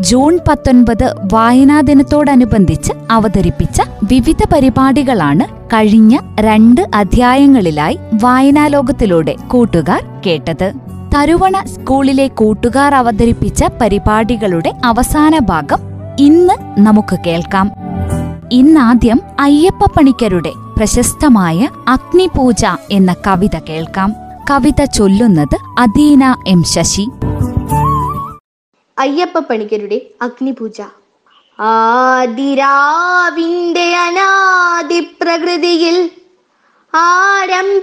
June പത്തൊൻപത് വായനാ ദിനത്തോടനുബന്ധിച്ച് അവതരിപ്പിച്ച വിവിധ പരിപാടികളാണ് കഴിഞ്ഞ രണ്ട് അധ്യായങ്ങളിലായി വായനാലോകത്തിലൂടെ കൂട്ടുകാർ കേട്ടത്. തരുവണ സ്കൂളിലെ കൂട്ടുകാർ അവതരിപ്പിച്ച പരിപാടികളുടെ അവസാന ഭാഗം ഇന്ന് നമുക്ക് കേൾക്കാം. ഇന്നാദ്യം അയ്യപ്പ പണിക്കരുടെ പ്രശസ്തമായ അഗ്നിപൂജ എന്ന കവിത കേൾക്കാം. കവിത ചൊല്ലുന്നത് അദീന എം ശശി. അയ്യപ്പ പണിക്കരുടെ അഗ്നിപൂജ. ആദിരാവിന്റെ അനാദി പ്രകൃതിയിൽ ആരംഭമിട്ടോര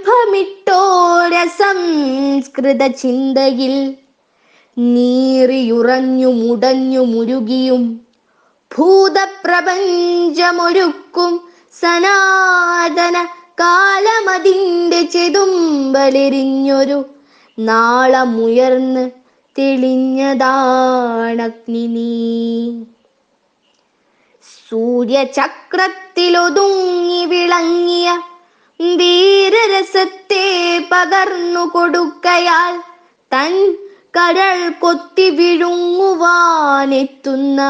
സംസ്കൃത ചിന്തയിൽ നീറിയുറഞ്ഞു മുടഞ്ഞു മുരുകിയും ഭൂതപ്രപഞ്ചമൊരുക്കും സനാതന കാലമതിന്റെ ചെതുമ്പലെരിഞ്ഞൊരു നാളമുയർന്ന് തെളിഞ്ഞതാണഗ്നി നീ. സൂര്യചക്രത്തിലൊതുങ്ങി വിളങ്ങിയ വീരരസത്തെ പകർന്നു കൊടുക്കയാൽ തൻ കരൾ കൊത്തി വിഴുങ്ങുവാനെത്തുന്ന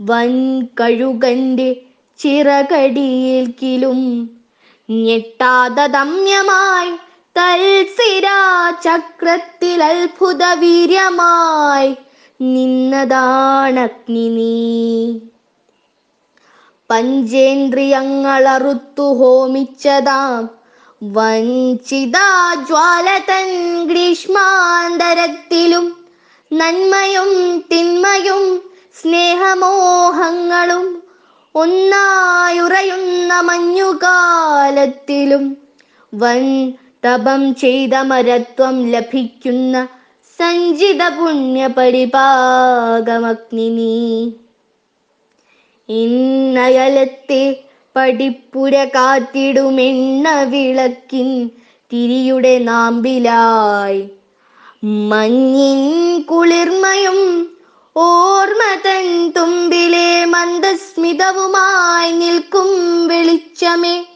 വൻ കഴുകന്റെ ചിറകടിയേൽക്കിലും കിലും ദമ്യമായി തൽസിരാ ചക്രത്തിൽ അത്ഭുത വീര്യമായി നിന്നതാണഗ്നി നീ. പഞ്ചേന്ദ്രിയങ്ങളറുത്തു ഹോമിച്ചതാം. വഞ്ചിതാ ജ്വാല തൻ ഗ്രീഷ്മാന്തരത്തിലും നന്മയും തിന്മയും സ്നേഹമോഹങ്ങളും ഒന്നായുറയുന്ന മഞ്ഞുകാലത്തിലും വൻ തപം ചെയ്ത മരത്വം ലഭിക്കുന്ന സഞ്ചിത പുണ്യ പരിപാകമഗ്നി ഇന്നയലത്തെ പടിപ്പുര കാത്തിടുമെണ്ണ വിളക്കിൻ തിരിയുടെ നാമ്പിലായി. മഞ്ഞിൻ കുളിർമയും ഓർമ്മ തൻ തുമ്പിലെ മന്ദസ്മിതവുമായി നിൽക്കും വെളിച്ചമേ.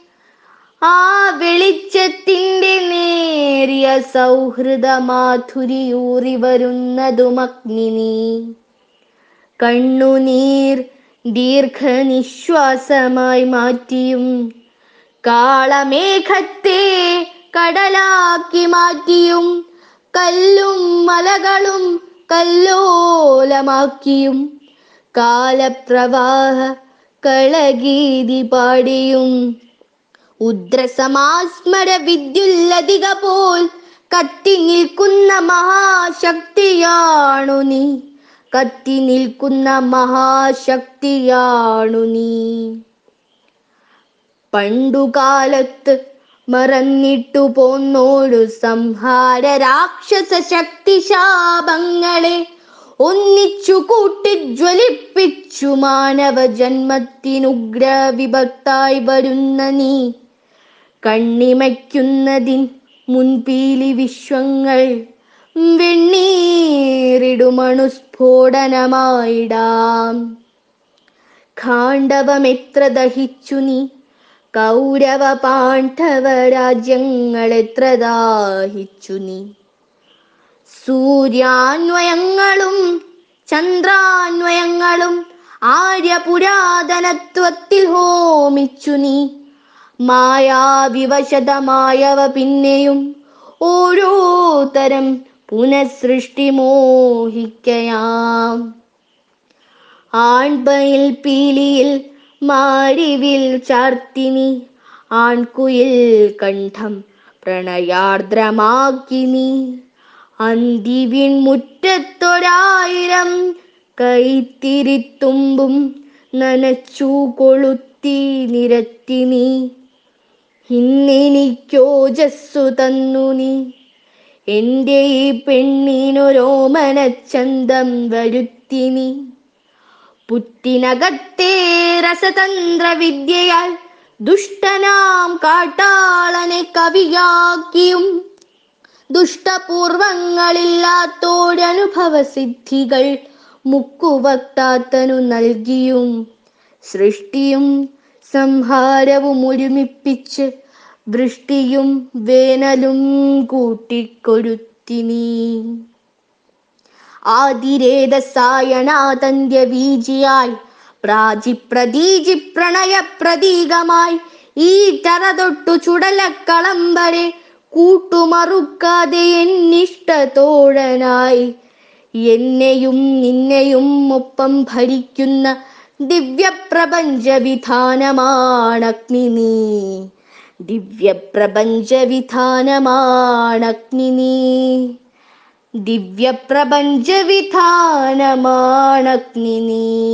ആ വെളിച്ചത്തിന്റെ നേരിയ സൗഹൃദ മാധുരിയൂറി വരുന്നതുമഗ്നി നീ കണ്ണുനീർ ദീർഘനിശ്വാസമായി മാറ്റിയും കാളമേഘത്തെ കടലാക്കി മാറ്റിയും കല്ലും മലകളും കല്ലോലമാക്കിയും കാലപ്രവാഹ കളഗീതി പാടിയും ഉദ്രസമാസ്മര വിദ്യുല്ലതിക പോൽ കത്തി നിൽക്കുന്ന മഹാശക്തിയാണു നീ. കത്തി നിൽക്കുന്ന മഹാശക്തിയാണു നീ. പണ്ടുകാലത്ത് മറന്നിട്ടു പോന്നോടു സംഹാര രാക്ഷസ ശക്തി ശാപങ്ങളെ ഒന്നിച്ചു കൂട്ടി ജ്വലിപ്പിച്ചു മാനവ ജന്മത്തിനുഗ്ര വിപത്തായി വരുന്ന നീ. കണ്ണിമയ്ക്കുന്നതിൻ മുൻപീലി വിശ്വങ്ങൾ വെണ്ണീറിടുമണുസ്ഫോടനമായിടാം. ഖാണ്ഡവമെത്ര ദഹിച്ചു നീ കൗരവ പാണ്ഡവ രാജ്യങ്ങൾ എത്ര ദാഹിച്ചു നീ. സൂര്യാന്വയങ്ങളും ചന്ദ്രാന്വയങ്ങളും ആര്യപുരാതനത്വത്തിൽ ഹോമിച്ചു നീ. മായാവിവശതമായവ പിന്നെയും ഓരോ തരം പുനഃസൃഷ്ടി മോഹിക്കയാം. ആൺപയിൽ പീലിയിൽ മാരിവിൽ ചാർത്തിനി ആൺകുയിൽ കണ്ഠം പ്രണയാർദ്രമാക്കിനി. അന്തിവിൻ മുറ്റത്തൊരായിരം കൈത്തിരിത്തുമ്പും നനച്ചു കൊളുത്തി നിരത്തി നീ ഇന്നെനിക്കോജസ്സു തന്നു നീ. എന്റെ ഈ പെണ്ണിനൊരോമനച്ചന്തം വരുത്തി നീ. പുറ്റിനകത്തെ രസതന്ത്ര വിദ്യയാൽ ദുഷ്ടനാം കാട്ടാളനെ കവിയാക്കിയും ദുഷ്ടപൂർവങ്ങളില്ലാത്തോടനുഭവ സിദ്ധികൾ മുക്കുവക്താത്തനു നൽകിയും സൃഷ്ടിയും സംഹാരവും ഒരുമിപ്പിച്ച് വൃഷ്ടിയും വേനലും കൂട്ടിക്കൊരുത്തിനി. ആതിരേതസായണാതന്ത്യ വീജിയായി പ്രാചിപ്രതീജി പ്രണയ പ്രതീകമായി ഈ തറ തൊട്ടു ചുടലക്കളം വരെ കൂട്ടുമറുക്കാതെ എന്നിഷ്ടതോഴനായി എന്നെയും നിന്നെയും ഒപ്പം ഭരിക്കുന്ന ദിവ്യപ്രപഞ്ച വിധാനമാണഗ്നി നീ. ദിവ്യപ്രപഞ്ചവിധാനമാണഗ്നി നീ. നീ.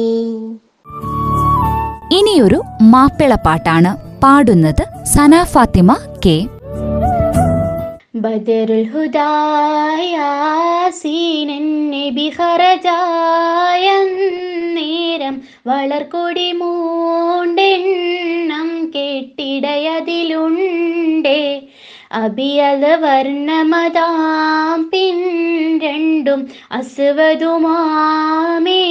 ഇനിയൊരു മാപ്പിളപ്പാട്ടാണ് പാടുന്നത് സന ഫാത്തിമ കെ. ബദറുൽ ബിഹറജായ നേരം വളർക്കൊടി മൂണ്ടെണ്ണം കെട്ടിടയതിലുണ്ടേ. അബിയത് വർണമതാം പിൻ രണ്ടും അസുവതുമാമേ.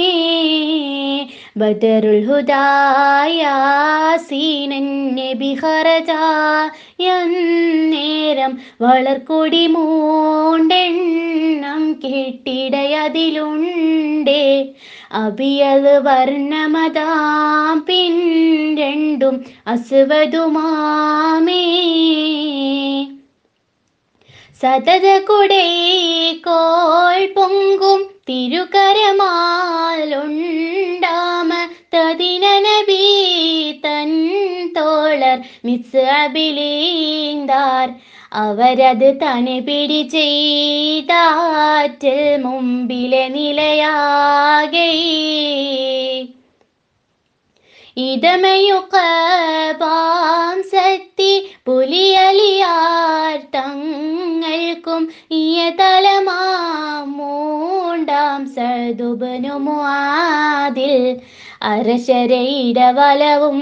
ഹുദായാസീനന്നെ ബിഹറജായം വളർക്കൊടി മൂണ്ടെണ്ണം കെട്ടിടയതിലുണ്ടേ. അബിയത് വർണമതാം പിൻ രണ്ടും അസുവതുമാമേ. സതത കൊടേ കോൾ പൊങ്കും തിരുകരമാലുണ്ടാമ തതിനബി തൻ തോളർ മിസ് അബിലീന്താർ അവരത് തനി പിടി ചെയ്താറ്റിൽ മുമ്പിലെ നിലയാകെ. ഇതമയുക്കാം സത്തി പുലിയലിയാർ തങ്ങൾക്കും ഇയതലമാമൂണ്ടാം സതുബനുമാതിൽ അരശരയിടവലവും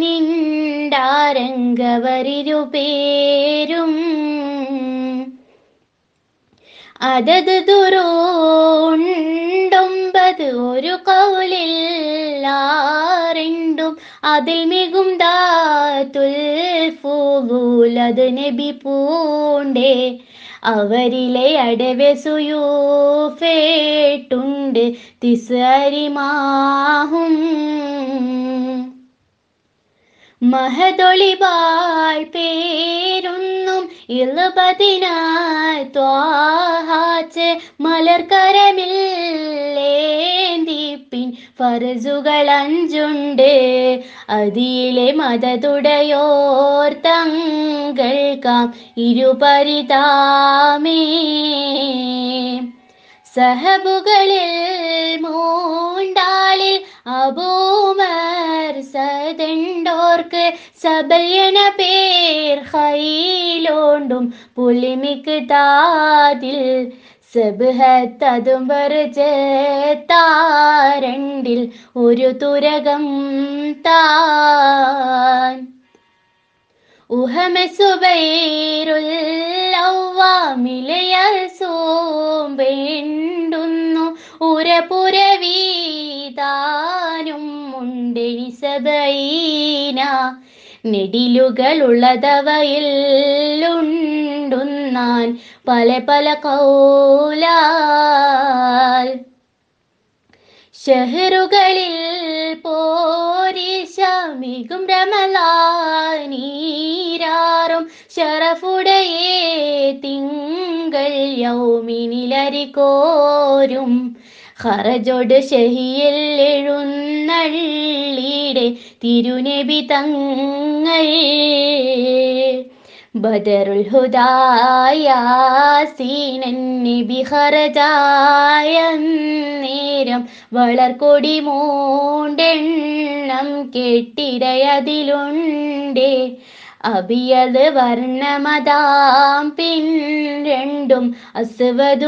നിണ്ടാരംഗവരിരു അതത് ദുരോണ്ടൊമ്പത് ഒരു കൗലിൽ ആറിണ്ടും അതിൽ മികും ദാത്തുൽ ഫൂലത് നബി പൂണ്ടേ. അവരിലെ അടവെ സുയൂഫേട്ടുണ്ട് തിസരിമാഹും മഹതൊളിവാൾ പേരൊന്നും ഇളുപതിനായി ത്വാഹാച്ച് മലർക്കരമില്ലേന്തിപ്പിൻ ഫറസുകൾ അഞ്ചുണ്ട്. അതിയിലെ മതതുടയോർ തങ്ങൾക്കാം ഇരുപരിതാമേ. സഹബുകളിൽ മൂണ്ടാളിൽ അബൂമർ സദണ്ടോർക്ക് സബയന പേർ ഹൈലോണ്ടും പുലിമിക്ക് താതിൽ സബ്ഹത്തതും താരണ്ടിൽ ഒരു തുരകം താൻ. ഉഹമസുബൈറുല്ലവ്വാമിലയൽ സോമ്പെണ്ടുന്നു. ഉരപുരവീതാനും മുണ്ടെനി സബൈന നെടിലുകളുള്ളതവയിലുണ്ടുന്നാൻ പല പല ഷഹറുകളിൽ പോരിശമികും രമലാനീരാറും ഷറഫുടയേ തിങ്കൾ യൗമിനിലരികോരും ഹറജോട് ഷഹിയിൽ എഴുന്നള്ളിയുടെ തിരുനബി തങ്ങൾ. ബദറുൽ ഹുദായാസീനന്നി ബിഹറജായ നേരം വളർക്കൊടി മൂണ്ടെണ്ണം കെട്ടിടയതിലുണ്ടേ. അബിയത് വർണമതാം. പിൻ രണ്ടും അസുവതുമാമേ.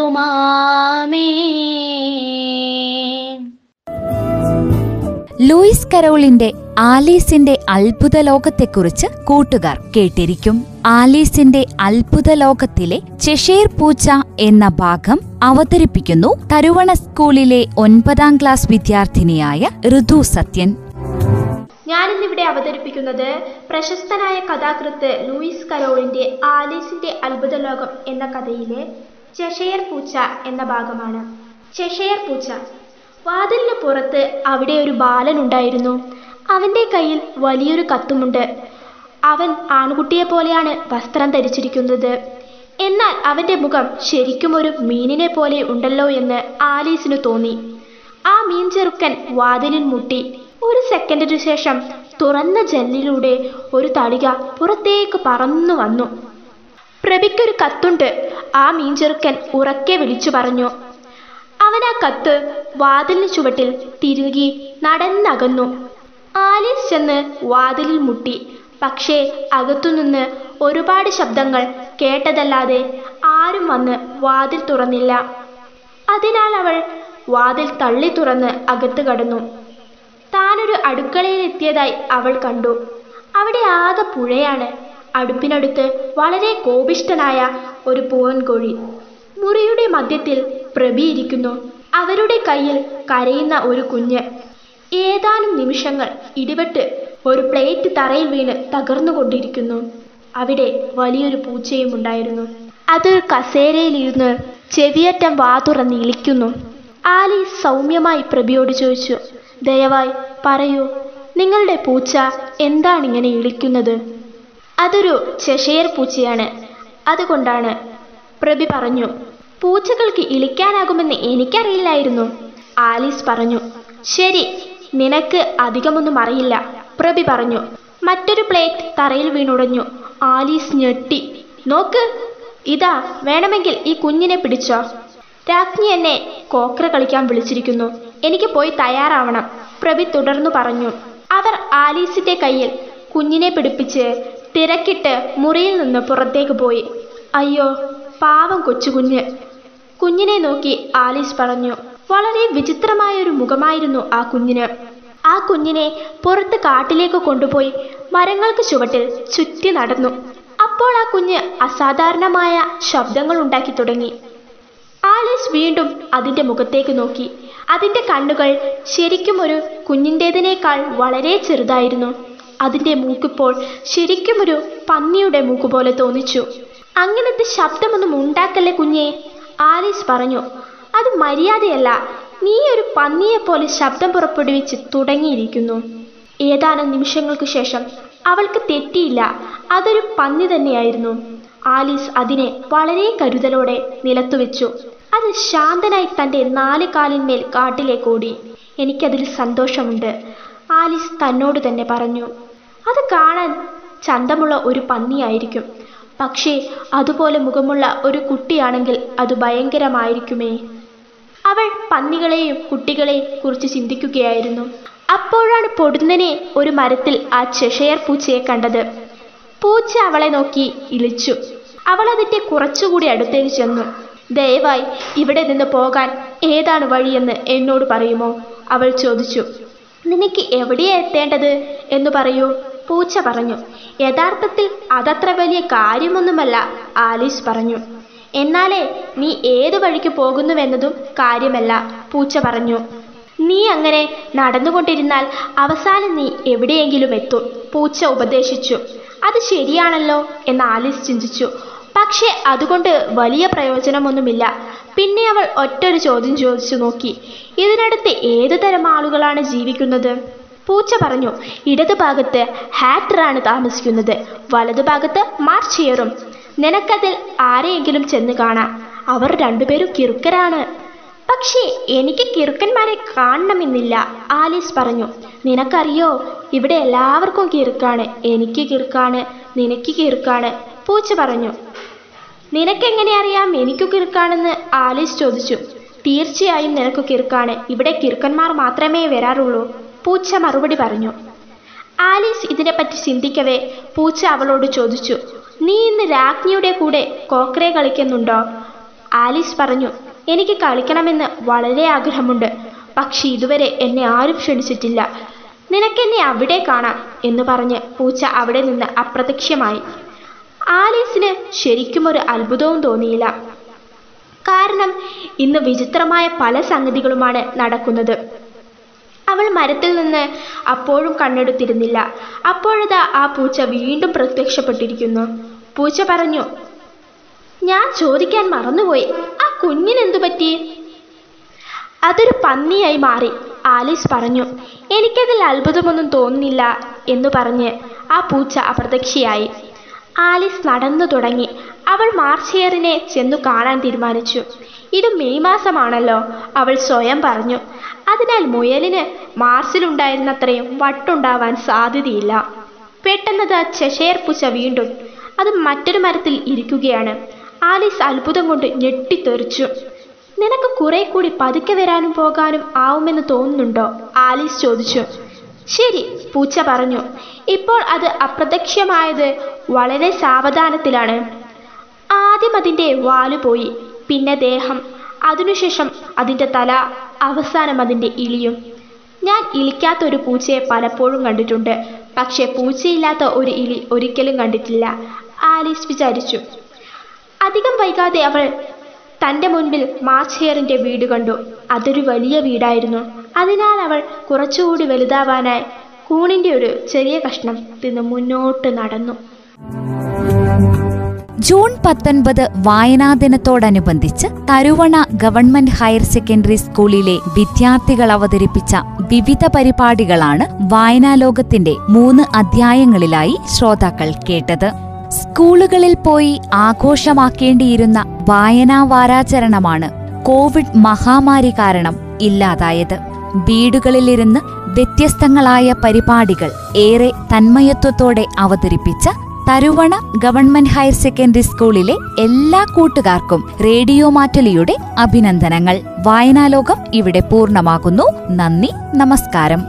ലൂയിസ് കരോളിന്റെ ആലീസിന്റെ അത്ഭുത ലോകത്തെക്കുറിച്ച് കൂട്ടുകാർ കേട്ടിരിക്കും. ആലീസിന്റെ അത്ഭുത ലോകത്തിലെ ചെഷേർ പൂച്ച എന്ന ഭാഗം അവതരിപ്പിക്കുന്നു തരുവണ സ്കൂളിലെ ഒൻപതാം ക്ലാസ് വിദ്യാർത്ഥിനിയായ ഋതു സത്യൻ. ഞാനിന്നിവിടെ അവതരിപ്പിക്കുന്നത് പ്രശസ്തനായ കഥാകൃത്ത് ലൂയിസ് കരോളിന്റെ ആലീസിന്റെ അത്ഭുത ലോകം എന്ന കഥയിലെ ചെഷയർ പൂച്ച എന്ന ഭാഗമാണ്. ചെഷയർ പൂച്ച വാതിലിന് പുറത്ത് അവിടെ ഒരു ബാലൻ ഉണ്ടായിരുന്നു. അവന്റെ കയ്യിൽ വലിയൊരു കത്തുമുണ്ട്. അവൻ ആൺകുട്ടിയെ പോലെയാണ് വസ്ത്രം ധരിച്ചിരിക്കുന്നത്. എന്നാൽ അവന്റെ മുഖം ശരിക്കും ഒരു മീനിനെ പോലെ ഉണ്ടല്ലോ എന്ന് ആലീസിന് തോന്നി. ആ മീൻ ചെറുക്കൻ വാതിലിൽ മുട്ടി ഒരു സെക്കൻഡിനു ശേഷം തുറന്ന ജനലിലൂടെ ഒരു തളിക പുറത്തേക്ക് പറന്നു വന്നു. പ്രഭിക്കൊരു കത്തുണ്ട്. ആ മീൻചെറുക്കൻ ഉറക്കെ വിളിച്ചു പറഞ്ഞു. അവൻ ആ കത്ത് വാതിലിന് ചുവട്ടിൽ തിരുകി നടന്നകന്നു. ആലീസ് ചെന്ന് വാതിലിൽ മുട്ടി. പക്ഷേ അകത്തുനിന്ന് ഒരുപാട് ശബ്ദങ്ങൾ കേട്ടതല്ലാതെ ആരും വന്ന് വാതിൽ തുറന്നില്ല. അതിനാൽ അവൾ വാതിൽ തള്ളി തുറന്ന് അകത്ത് കടന്നു. താനൊരു അടുക്കളയിൽ എത്തിയതായി അവൾ കണ്ടു. അവിടെ ആകെ പുഴയാണ്. അടുപ്പിനടുത്ത് വളരെ കോപിഷ്ഠനായ ഒരു പൂവൻകോഴി. മുറിയുടെ മധ്യത്തിൽ പ്രഭി ഇരിക്കുന്നു. അവരുടെ കയ്യിൽ കരയുന്ന ഒരു കുഞ്ഞ്. ഏതാനും നിമിഷങ്ങൾ ഇടിവെട്ട് ഒരു പ്ലേറ്റ് തറയിൽ വീണ് തകർന്നുകൊണ്ടിരിക്കുന്നു. അവിടെ വലിയൊരു പൂച്ചയും ഉണ്ടായിരുന്നു. അത് കസേരയിലിരുന്ന് ചെവിയറ്റം വാതുറന്ന് ഇളിക്കുന്നു. ആലി സൗമ്യമായി പ്രഭിയോട് ചോദിച്ചു ദയവായി പറയൂ നിങ്ങളുടെ പൂച്ച എന്താണിങ്ങനെ ഇളിക്കുന്നത്? അതൊരു ചെഷയർ പൂച്ചയാണ്. അതുകൊണ്ടാണ് പ്രഭി പറഞ്ഞു പൂച്ചകൾക്ക് ഇളിക്കാനാകുമെന്ന് എനിക്കറിയില്ലായിരുന്നു. ആലീസ് പറഞ്ഞു ശരി നിനക്ക് അധികമൊന്നും അറിയില്ല. പ്രഭി പറഞ്ഞു മറ്റൊരു പ്ലേറ്റ് തറയിൽ വീണുടഞ്ഞു. ആലീസ് ഞെട്ടി നോക്ക് ഇതാ വേണമെങ്കിൽ ഈ കുഞ്ഞിനെ പിടിച്ചോ. രാജ്ഞി എന്നെ കോക്ര കളിക്കാൻ വിളിച്ചിരിക്കുന്നു. എനിക്ക് പോയി തയ്യാറാവണം പ്രഭി തുടർന്നു പറഞ്ഞു. അവർ ആലീസിന്റെ കയ്യിൽ കുഞ്ഞിനെ പിടിപ്പിച്ച് തിരക്കിട്ട് മുറിയിൽ നിന്ന് പുറത്തേക്ക് പോയി. അയ്യോ പാവം കൊച്ചുകുഞ്ഞ്. കുഞ്ഞിനെ നോക്കി ആലീസ് പറഞ്ഞു വളരെ വിചിത്രമായ ഒരു മുഖമായിരുന്നു ആ കുഞ്ഞിന്. ആ കുഞ്ഞിനെ പുറത്ത് കാട്ടിലേക്ക് കൊണ്ടുപോയി മരങ്ങൾക്ക് ചുവട്ടിൽ ചുറ്റി നടന്നു. അപ്പോൾ ആ കുഞ്ഞ് അസാധാരണമായ ശബ്ദങ്ങൾ ഉണ്ടാക്കി തുടങ്ങി. ആലീസ് വീണ്ടും അതിന്റെ മുഖത്തേക്ക് നോക്കി. അതിന്റെ കണ്ണുകൾ ശരിക്കും ഒരു കുഞ്ഞിന്റെതിനേക്കാൾ വളരെ ചെറുതായിരുന്നു. അതിന്റെ മൂക്കിപ്പോൾ ശരിക്കും ഒരു പന്നിയുടെ മൂക്ക് പോലെ തോന്നിച്ചു. അങ്ങനത്തെ ശബ്ദമൊന്നും ഉണ്ടാക്കല്ലേ കുഞ്ഞേ? ആലീസ് പറഞ്ഞു. അത് മര്യാദയല്ല. നീ ഒരു പന്നിയെപ്പോലെ ശബ്ദം പുറപ്പെടുവിച്ച് തുടങ്ങിയിരിക്കുന്നു. ഏതാനും നിമിഷങ്ങൾക്ക് ശേഷം അവൾക്ക് തെറ്റിയില്ല. അതൊരു പന്നി തന്നെയായിരുന്നു. ആലീസ് അതിനെ വളരെ കരുതലോടെ നിലത്തുവെച്ചു. അത് ശാന്തനായി തന്റെ നാല് കാലിന്മേൽ കാട്ടിലേക്ക് ഓടി. എനിക്കതിൽ സന്തോഷമുണ്ട് ആലീസ് തന്നോട് തന്നെ പറഞ്ഞു. അത് കാണാൻ ചന്തമുള്ള ഒരു പന്നിയായിരിക്കും. പക്ഷേ അതുപോലെ മുഖമുള്ള ഒരു കുട്ടിയാണെങ്കിൽ അത് ഭയങ്കരമായിരിക്കുമേ. അവൾ പന്നികളെയും കുട്ടികളെയും കുറിച്ച് ചിന്തിക്കുകയായിരുന്നു. അപ്പോഴാണ് പൊടുന്നനെ ഒരു മരത്തിൽ ആ ചെഷയർ പൂച്ചയെ കണ്ടത്. പൂച്ച അവളെ നോക്കി ഇളിച്ചു. അവൾ അതിന്റെ കുറച്ചുകൂടി അടുത്തേക്ക് ചെന്നു. ദയവായി ഇവിടെ നിന്ന് പോകാൻ ഏതാണ് വഴിയെന്ന് എന്നോട് പറയുമോ? അവൾ ചോദിച്ചു. നിനക്ക് എവിടെയാ എത്തേണ്ടത് എന്ന് പറയൂ. പൂച്ച പറഞ്ഞു. യഥാർത്ഥത്തിൽ അതത്ര വലിയ കാര്യമൊന്നുമല്ല ആലീസ് പറഞ്ഞു. എന്നാലേ നീ ഏത് വഴിക്ക് പോകുന്നുവെന്നതും കാര്യമല്ല പൂച്ച പറഞ്ഞു. നീ അങ്ങനെ നടന്നുകൊണ്ടിരുന്നാൽ അവസാനം നീ എവിടെയെങ്കിലും എത്തും പൂച്ച ഉപദേശിച്ചു. അത് ശരിയാണല്ലോ എന്ന് ആലീസ് ചിന്തിച്ചു. പക്ഷേ അതുകൊണ്ട് വലിയ പ്രയോജനമൊന്നുമില്ല. പിന്നെ അവൾ ഒറ്റൊരു ചോദ്യം ചോദിച്ചു നോക്കി. ഇതിനടുത്ത് ഏതു തരം ആളുകളാണ് ജീവിക്കുന്നത്? പൂച്ച പറഞ്ഞു ഇടതുഭാഗത്ത് ഹാറ്ററാണ് താമസിക്കുന്നത്. വലതുഭാഗത്ത് മാർച്ചിയറും. നിനക്കതിൽ ആരെയെങ്കിലും ചെന്ന് കാണാം. അവർ രണ്ടുപേരും കിറുക്കരാണ്. പക്ഷേ എനിക്ക് കിറുക്കന്മാരെ കാണണമെന്നില്ല ആലീസ് പറഞ്ഞു. നിനക്കറിയോ ഇവിടെ എല്ലാവർക്കും കിറുക്കാണ് എനിക്ക് കിറുക്കാണ് നിനക്ക് കിറുക്കാണ് പൂച്ച പറഞ്ഞു. നിനക്കെങ്ങനെ അറിയാം എനിക്ക് കിറുക്കാണെന്ന്? ആലീസ് ചോദിച്ചു. തീർച്ചയായും നിനക്ക് കിറുക്കാണ് ഇവിടെ കിറുക്കന്മാർ മാത്രമേ വരാറുള്ളൂ പൂച്ച മറുപടി പറഞ്ഞു. ആലീസ് ഇതിനെപ്പറ്റി ചിന്തിക്കവേ പൂച്ച അവളോട് ചോദിച്ചു. നീ ഇന്ന് രാജ്ഞിയുടെ കൂടെ കോക്രെ കളിക്കുന്നുണ്ടോ? ആലീസ് പറഞ്ഞു എനിക്ക് കളിക്കണമെന്ന് വളരെ ആഗ്രഹമുണ്ട്. പക്ഷെ ഇതുവരെ എന്നെ ആരും ക്ഷണിച്ചിട്ടില്ല. നിനക്കെന്നെ അവിടെ കാണാം എന്ന് പറഞ്ഞ് പൂച്ച അവിടെ നിന്ന് അപ്രത്യക്ഷമായി. ആലീസിന് ശരിക്കും ഒരു അത്ഭുതവും തോന്നിയില്ല. കാരണം ഇന്ന് വിചിത്രമായ പല സംഗതികളുമാണ് നടക്കുന്നത്. അവൾ മരത്തിൽ നിന്ന് അപ്പോഴും കണ്ണെടുത്തിരുന്നില്ല. അപ്പോഴതാ ആ പൂച്ച വീണ്ടും പ്രത്യക്ഷപ്പെട്ടിരിക്കുന്നു. പൂച്ച പറഞ്ഞു ഞാൻ ചോദിക്കാൻ മറന്നുപോയി. ആ കുഞ്ഞിനെന്തു പറ്റി? അതൊരു പന്നിയായി മാറി. ആലീസ് പറഞ്ഞു എനിക്കതിൽ അത്ഭുതമൊന്നും തോന്നുന്നില്ല എന്ന് പറഞ്ഞ് ആ പൂച്ച അപ്രത്യക്ഷയായി. ആലീസ് നടന്നു തുടങ്ങി. അവൾ മാർച്ചിയറിനെ ചെന്നു കാണാൻ തീരുമാനിച്ചു. ഇത് മെയ് മാസമാണല്ലോ അവൾ സ്വയം പറഞ്ഞു. അതിനാൽ മുയലിന് മാർച്ചിലുണ്ടായിരുന്നത്രയും വട്ടുണ്ടാവാൻ സാധ്യതയില്ല. പെട്ടെന്നത് ചെഷയർ പൂച്ച വീണ്ടും അത് മറ്റൊരു മരത്തിൽ ഇരിക്കുകയാണ്. ആലീസ് അത്ഭുതം കൊണ്ട് ഞെട്ടിത്തെറിച്ചു. നിനക്ക് കുറെ കൂടി പതുക്കെ വരാനും പോകാനും ആവുമെന്ന് തോന്നുന്നുണ്ടോ? ആലീസ് ചോദിച്ചു. ശരി പൂച്ച പറഞ്ഞു. ഇപ്പോൾ അത് അപ്രത്യക്ഷമായത് വളരെ സാവധാനത്തിലാണ്. ആദ്യം അതിന്റെ വാൽ പോയി പിന്നെ ദേഹം. അതിനുശേഷം അതിന്റെ തല അവസാനം അതിന്റെ ഇളിയും. ഞാൻ ഇളിക്കാത്ത ഒരു പൂച്ചയെ പലപ്പോഴും കണ്ടിട്ടുണ്ട്. പക്ഷേ പൂച്ചയില്ലാത്ത ഒരു ഇലി ഒരിക്കലും കണ്ടിട്ടില്ല. ആലീസ് വിചാരിച്ചു. അധികം വൈകാതെ അവൾ തന്റെ മുൻപിൽ മാർച്ചെയറിന്റെ വീട് കണ്ടു. അതൊരു വലിയ വീടായിരുന്നു. അതിനാൽ അവൾ കുറച്ചുകൂടി വലുതാവാനായി കൂണിന്റെ ഒരു ചെറിയ കഷ്ണം തിന്ന് മുന്നോട്ട് നടന്നു. ജൂൺ പത്തൊൻപത് വായനാ ദിനത്തോടനുബന്ധിച്ച് തരുവണ ഗവൺമെന്റ് ഹയർ സെക്കൻഡറി സ്കൂളിലെ വിദ്യാർത്ഥികൾ അവതരിപ്പിച്ച വിവിധ പരിപാടികളാണ് വായനാലോകത്തിന്റെ മൂന്ന് അധ്യായങ്ങളിലായി ശ്രോതാക്കൾ കേട്ടത്. സ്കൂളുകളിൽ പോയി ആഘോഷമാക്കേണ്ടിയിരുന്ന വായനാ വാരാചരണമാണ് കോവിഡ് മഹാമാരി കാരണം ഇല്ലാതായത്. വീടുകളിലിരുന്ന് വ്യത്യസ്തങ്ങളായ പരിപാടികൾ ഏറെ തന്മയത്വത്തോടെ അവതരിപ്പിച്ച തരുവണ ഗവൺമെന്റ് ഹയർ സെക്കൻഡറി സ്കൂളിലെ എല്ലാ കൂട്ടുകാർക്കും റേഡിയോ മാറ്റലിയുടെ അഭിനന്ദനങ്ങൾ. വായനാലോകം ഇവിടെ പൂർണമാകുന്നു. നന്ദി നമസ്കാരം.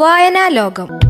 വായനാലോകം.